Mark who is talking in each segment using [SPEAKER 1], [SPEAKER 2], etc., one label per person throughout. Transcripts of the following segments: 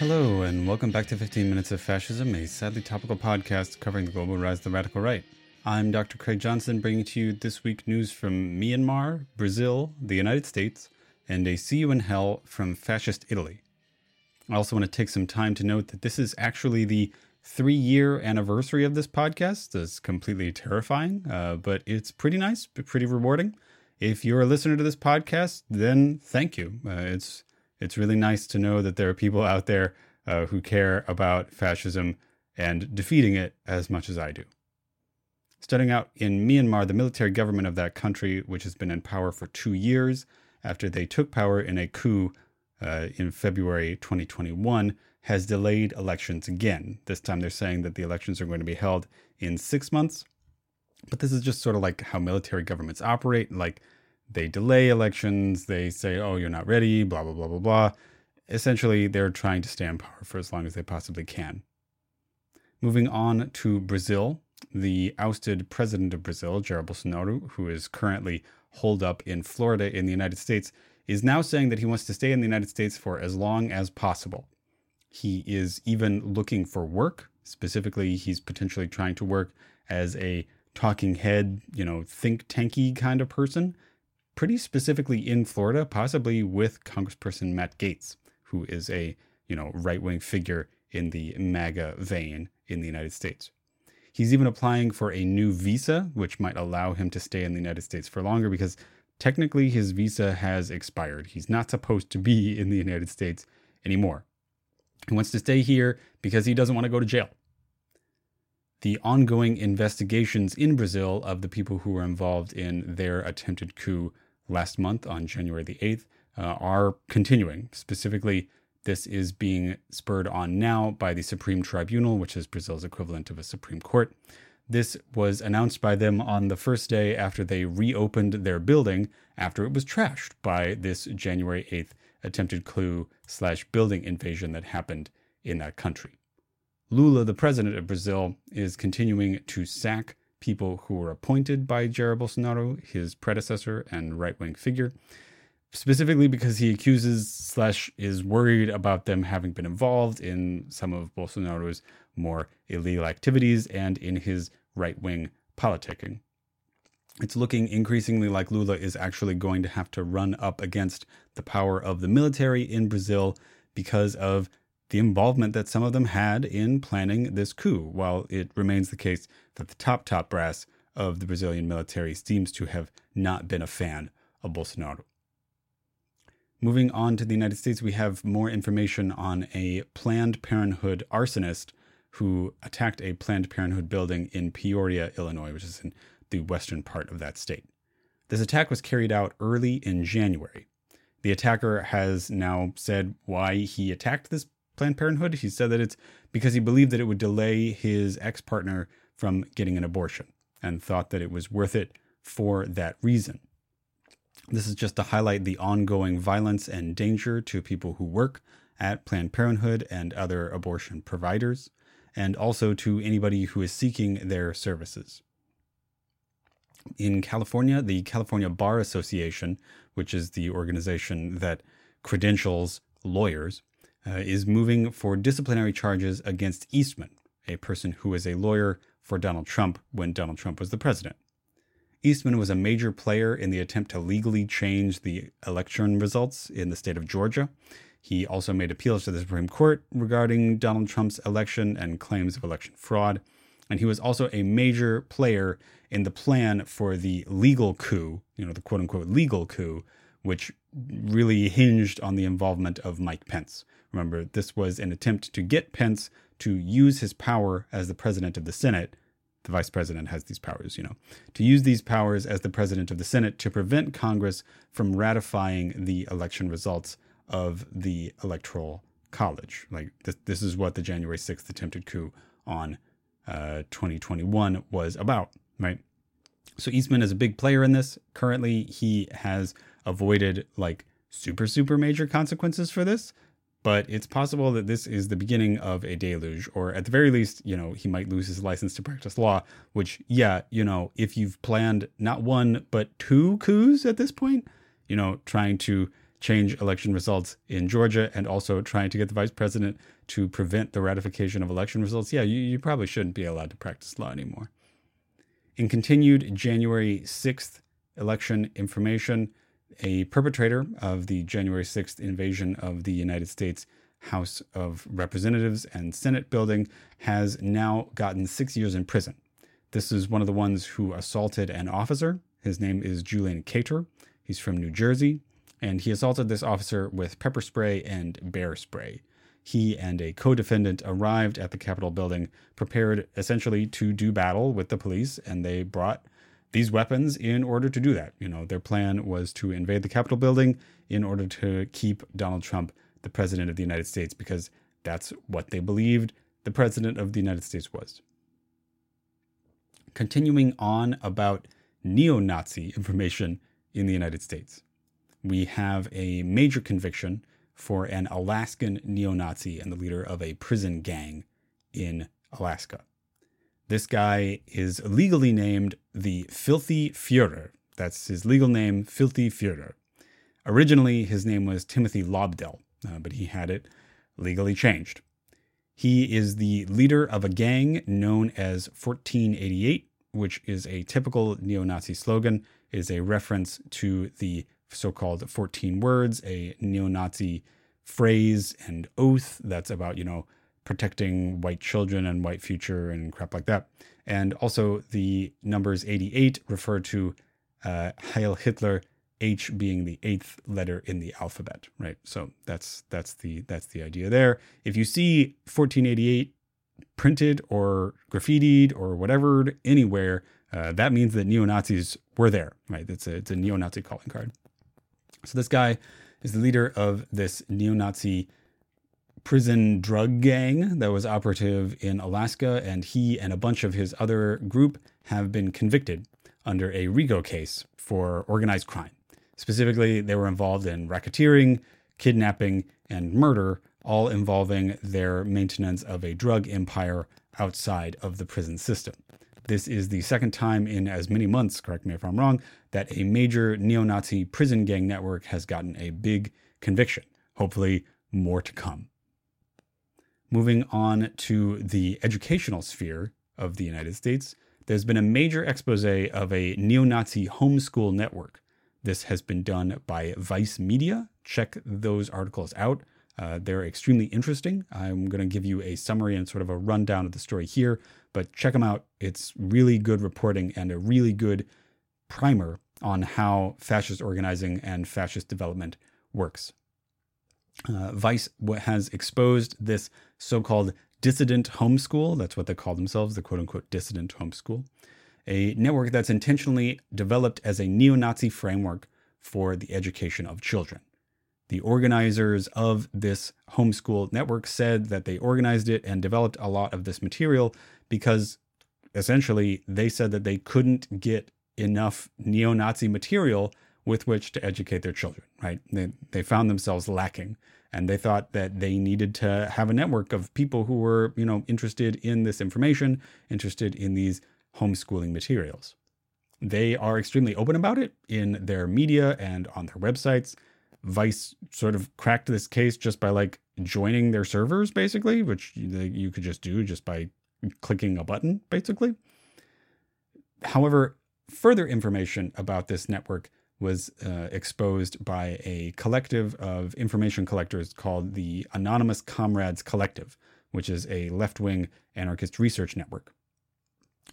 [SPEAKER 1] Hello, and welcome back to 15 Minutes of Fascism, a sadly topical podcast covering the global rise of the radical right. I'm Dr. Craig Johnson, bringing to you this week news from Myanmar, Brazil, the United States, and a see you in hell from fascist Italy. I also want to take some time to note that this is actually the three year anniversary of this podcast. It's completely terrifying, uh, but it's pretty nice, pretty rewarding. If you're a listener to this podcast, then thank you. Uh, it's it's really nice to know that there are people out there uh, who care about fascism and defeating it as much as I do. Starting out in Myanmar, the military government of that country, which has been in power for two years after they took power in a coup uh, in February 2021, has delayed elections again. This time they're saying that the elections are going to be held in six months. But this is just sort of like how military governments operate. Like they delay elections, they say, oh, you're not ready, blah, blah, blah, blah, blah. Essentially, they're trying to stay in power for as long as they possibly can. Moving on to Brazil, the ousted president of Brazil, Jair Bolsonaro, who is currently holed up in Florida in the United States, is now saying that he wants to stay in the United States for as long as possible. He is even looking for work. Specifically, he's potentially trying to work as a talking head, you know, think tanky kind of person pretty specifically in Florida, possibly with Congressperson Matt Gaetz, who is a you know right wing figure in the MAGA vein in the United States. He's even applying for a new visa, which might allow him to stay in the United States for longer because technically his visa has expired. He's not supposed to be in the United States anymore. He wants to stay here because he doesn't want to go to jail. The ongoing investigations in Brazil of the people who were involved in their attempted coup last month on January the 8th uh, are continuing. Specifically, this is being spurred on now by the Supreme Tribunal, which is Brazil's equivalent of a Supreme Court. This was announced by them on the first day after they reopened their building after it was trashed by this January 8th attempted coup slash building invasion that happened in that country. Lula, the president of Brazil, is continuing to sack people who were appointed by Jair Bolsonaro, his predecessor and right wing figure, specifically because he accuses slash is worried about them having been involved in some of Bolsonaro's more illegal activities and in his right wing politicking. It's looking increasingly like Lula is actually going to have to run up against the power of the military in Brazil because of the involvement that some of them had in planning this coup, while it remains the case that the top, top brass of the Brazilian military seems to have not been a fan of Bolsonaro. Moving on to the United States, we have more information on a Planned Parenthood arsonist who attacked a Planned Parenthood building in Peoria, Illinois, which is in the western part of that state. This attack was carried out early in January. The attacker has now said why he attacked this Planned Parenthood. He said that it's because he believed that it would delay his ex partner from getting an abortion and thought that it was worth it for that reason. This is just to highlight the ongoing violence and danger to people who work at Planned Parenthood and other abortion providers, and also to anybody who is seeking their services. In California, the California Bar Association, which is the organization that credentials lawyers, uh, is moving for disciplinary charges against Eastman, a person who was a lawyer for Donald Trump when Donald Trump was the president. Eastman was a major player in the attempt to legally change the election results in the state of Georgia. He also made appeals to the Supreme Court regarding Donald Trump's election and claims of election fraud. And he was also a major player in the plan for the legal coup, you know, the quote unquote legal coup, which really hinged on the involvement of Mike Pence. Remember, this was an attempt to get Pence to use his power as the president of the Senate. The vice president has these powers, you know, to use these powers as the president of the Senate to prevent Congress from ratifying the election results of the Electoral College. Like, this, this is what the January 6th attempted coup on uh, 2021 was about, right? So Eastman is a big player in this. Currently, he has avoided like super, super major consequences for this but it's possible that this is the beginning of a deluge, or at the very least, you know, he might lose his license to practice law, which, yeah, you know, if you've planned not one, but two coups at this point, you know, trying to change election results in Georgia and also trying to get the vice president to prevent the ratification of election results, yeah, you, you probably shouldn't be allowed to practice law anymore. In continued January 6th election information, a perpetrator of the January 6th invasion of the United States House of Representatives and Senate building has now gotten six years in prison. This is one of the ones who assaulted an officer. His name is Julian Khater. He's from New Jersey, and he assaulted this officer with pepper spray and bear spray. He and a co defendant arrived at the Capitol building prepared essentially to do battle with the police, and they brought these weapons in order to do that. You know, their plan was to invade the Capitol building in order to keep Donald Trump the president of the United States because that's what they believed the president of the United States was. Continuing on about neo Nazi information in the United States, we have a major conviction for an Alaskan neo Nazi and the leader of a prison gang in Alaska. This guy is legally named the Filthy Fuhrer. That's his legal name, Filthy Fuhrer. Originally, his name was Timothy Lobdell, uh, but he had it legally changed. He is the leader of a gang known as 1488, which is a typical neo Nazi slogan. It is a reference to the so called 14 words, a neo Nazi phrase and oath that's about, you know, protecting white children and white future and crap like that. And also the numbers 88 refer to uh, Heil Hitler, H being the eighth letter in the alphabet, right? So that's that's the that's the idea there. If you see 1488 printed or graffitied or whatever anywhere, uh, that means that neo Nazis were there, right? It's a it's a neo Nazi calling card. So this guy is the leader of this neo Nazi prison drug gang that was operative in Alaska, and he and a bunch of his other group have been convicted under a RICO case for organized crime. Specifically, they were involved in racketeering, kidnapping, and murder, all involving their maintenance of a drug empire outside of the prison system. This is the second time in as many months, correct me if I'm wrong, that a major neo Nazi prison gang network has gotten a big conviction. Hopefully, more to come. Moving on to the educational sphere of the United States, there's been a major expose of a neo Nazi homeschool network. This has been done by Vice Media. Check those articles out. Uh, they're extremely interesting. I'm going to give you a summary and sort of a rundown of the story here, but check them out. It's really good reporting and a really good primer on how fascist organizing and fascist development works. Uh, Vice has exposed this so called dissident homeschool. That's what they call themselves, the quote unquote dissident homeschool. A network that's intentionally developed as a neo Nazi framework for the education of children. The organizers of this homeschool network said that they organized it and developed a lot of this material because essentially they said that they couldn't get enough neo Nazi material with which to educate their children, right? They, they found themselves lacking and they thought that they needed to have a network of people who were, you know, interested in this information, interested in these homeschooling materials. They are extremely open about it in their media and on their websites. Vice sort of cracked this case just by like joining their servers, basically, which you could just do just by clicking a button, basically. However, further information about this network was uh, exposed by a collective of information collectors called the Anonymous Comrades Collective, which is a left wing anarchist research network.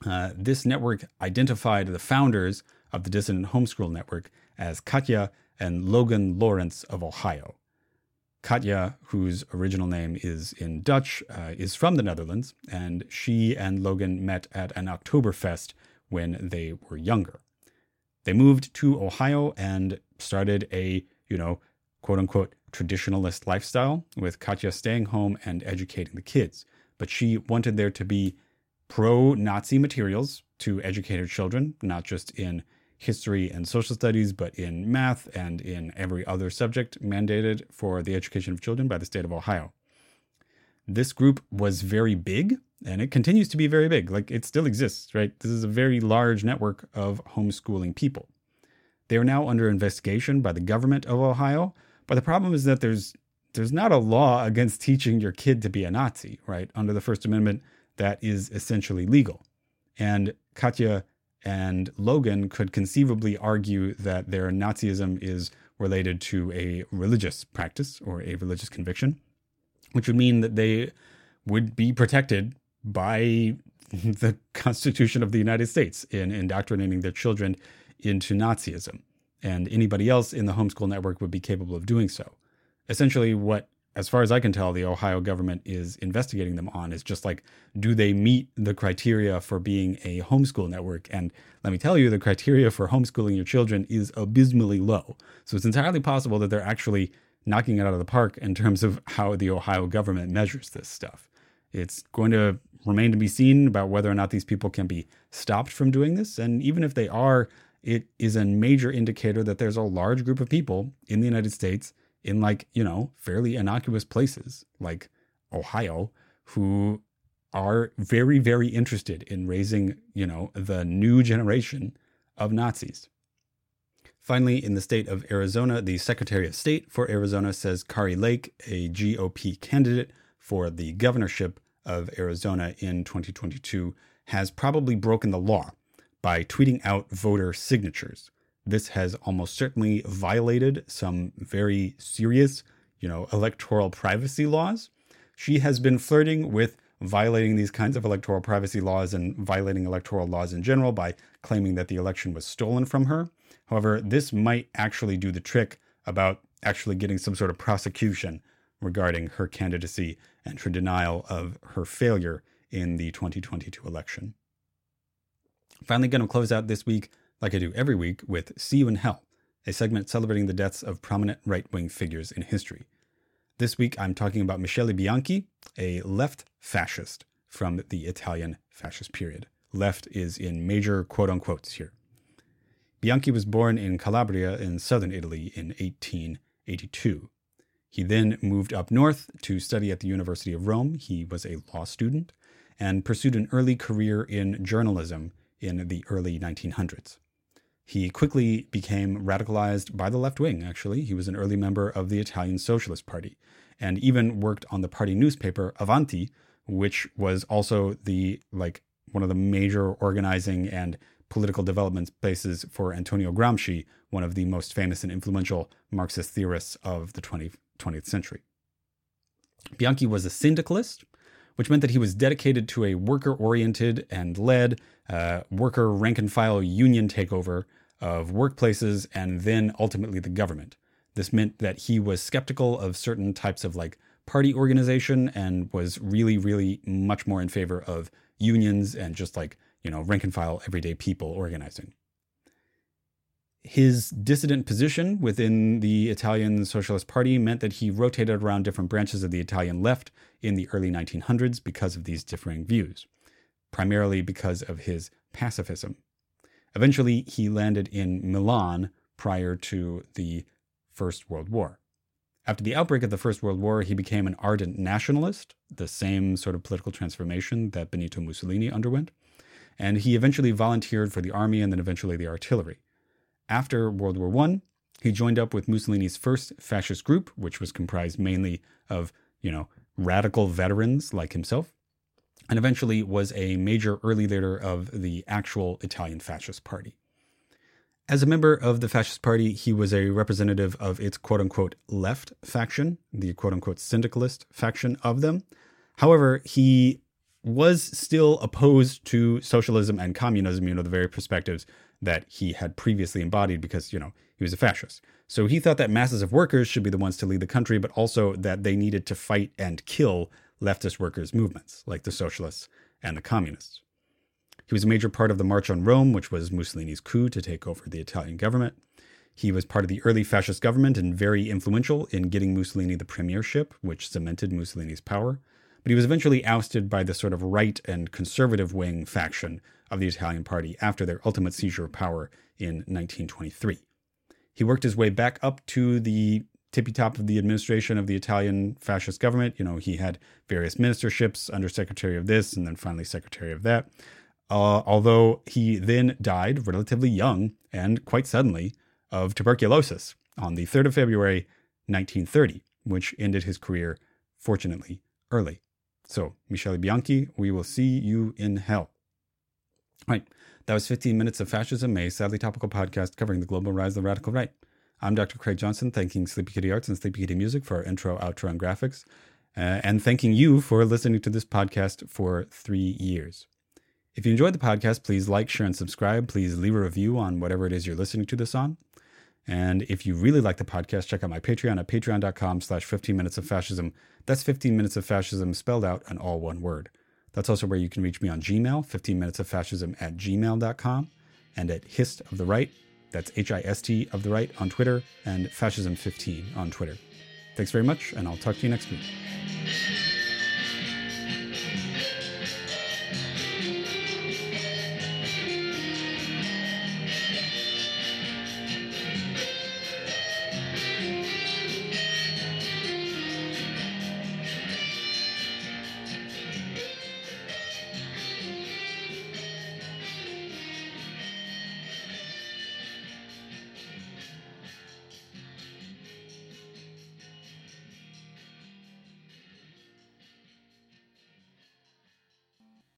[SPEAKER 1] Uh, this network identified the founders of the Dissident Homeschool Network as Katya and Logan Lawrence of Ohio. Katya, whose original name is in Dutch, uh, is from the Netherlands, and she and Logan met at an Oktoberfest when they were younger. They moved to Ohio and started a, you know, quote unquote traditionalist lifestyle, with Katya staying home and educating the kids. But she wanted there to be pro Nazi materials to educate her children, not just in history and social studies, but in math and in every other subject mandated for the education of children by the state of Ohio. This group was very big and it continues to be very big. Like it still exists, right? This is a very large network of homeschooling people. They are now under investigation by the government of Ohio, But the problem is that there's there's not a law against teaching your kid to be a Nazi, right? Under the First Amendment, that is essentially legal. And Katya and Logan could conceivably argue that their Nazism is related to a religious practice or a religious conviction, which would mean that they would be protected by the Constitution of the United States in indoctrinating their children into Nazism. And anybody else in the homeschool network would be capable of doing so. Essentially, what as far as I can tell, the Ohio government is investigating them on is just like, do they meet the criteria for being a homeschool network? And let me tell you, the criteria for homeschooling your children is abysmally low. So it's entirely possible that they're actually knocking it out of the park in terms of how the Ohio government measures this stuff. It's going to remain to be seen about whether or not these people can be stopped from doing this. And even if they are, it is a major indicator that there's a large group of people in the United States in like, you know, fairly innocuous places like Ohio who are very, very interested in raising, you know, the new generation of Nazis. Finally, in the state of Arizona, the Secretary of State for Arizona says Kari Lake, a GOP candidate for the governorship of Arizona in 2022, has probably broken the law by tweeting out voter signatures this has almost certainly violated some very serious, you know, electoral privacy laws. She has been flirting with violating these kinds of electoral privacy laws and violating electoral laws in general by claiming that the election was stolen from her. However, this might actually do the trick about actually getting some sort of prosecution regarding her candidacy and her denial of her failure in the 2022 election. Finally, going to close out this week like I do every week with See You in Hell, a segment celebrating the deaths of prominent right wing figures in history. This week I'm talking about Michele Bianchi, a left fascist from the Italian fascist period. Left is in major quote unquotes here. Bianchi was born in Calabria in southern Italy in 1882. He then moved up north to study at the University of Rome. He was a law student and pursued an early career in journalism in the early 1900s. He quickly became radicalized by the left wing, actually. He was an early member of the Italian Socialist Party and even worked on the party newspaper Avanti, which was also the like one of the major organizing and political development places for Antonio Gramsci, one of the most famous and influential Marxist theorists of the 20th, 20th century. Bianchi was a syndicalist, which meant that he was dedicated to a worker oriented and led uh, worker rank and file union takeover of workplaces and then ultimately the government. This meant that he was skeptical of certain types of like party organization and was really, really much more in favor of unions and just like, you know, rank and file everyday people organizing. His dissident position within the Italian Socialist Party meant that he rotated around different branches of the Italian left in the early 1900s because of these differing views, primarily because of his pacifism. Eventually, he landed in Milan prior to the First World War. After the outbreak of the First World War, he became an ardent nationalist, the same sort of political transformation that Benito Mussolini underwent, and he eventually volunteered for the army and then eventually the artillery. After World War I, he joined up with Mussolini's first fascist group, which was comprised mainly of, you know, radical veterans like himself and eventually was a major early leader of the actual Italian Fascist Party. As a member of the Fascist Party, he was a representative of its quote unquote left faction, the quote unquote syndicalist faction of them. However, he was still opposed to socialism and communism, you know, the very perspectives that he had previously embodied because, you know, he was a fascist. So he thought that masses of workers should be the ones to lead the country, but also that they needed to fight and kill leftist workers' movements, like the socialists and the communists. He was a major part of the March on Rome, which was Mussolini's coup to take over the Italian government. He was part of the early fascist government and very influential in getting Mussolini the premiership, which cemented Mussolini's power. But he was eventually ousted by the sort of right and conservative wing faction of the Italian party after their ultimate seizure of power in 1923. He worked his way back up to the tippy top of the administration of the Italian fascist government. You know, he had various ministerships, undersecretary of this, and then finally secretary of that. Uh, although he then died relatively young and quite suddenly of tuberculosis on the 3rd of February, 1930, which ended his career, fortunately, early. So, Michele Bianchi, we will see you in hell. All right, that was 15 minutes of Fascism, a sadly topical podcast covering the global rise of the radical right. I'm Dr. Craig Johnson, thanking Sleepy Kitty Arts and Sleepy Kitty Music for our intro, outro, and graphics, uh, and thanking you for listening to this podcast for three years. If you enjoyed the podcast, please like, share, and subscribe. Please leave a review on whatever it is you're listening to this on. And if you really like the podcast, check out my Patreon at patreon.com slash 15 minutes of fascism. That's 15 minutes of fascism spelled out in all one word. That's also where you can reach me on Gmail, 15 minutes of fascism at gmail.com, and at hist of the right, that's H I S T of the right on Twitter, and fascism15 on Twitter. Thanks very much, and I'll talk to you next week.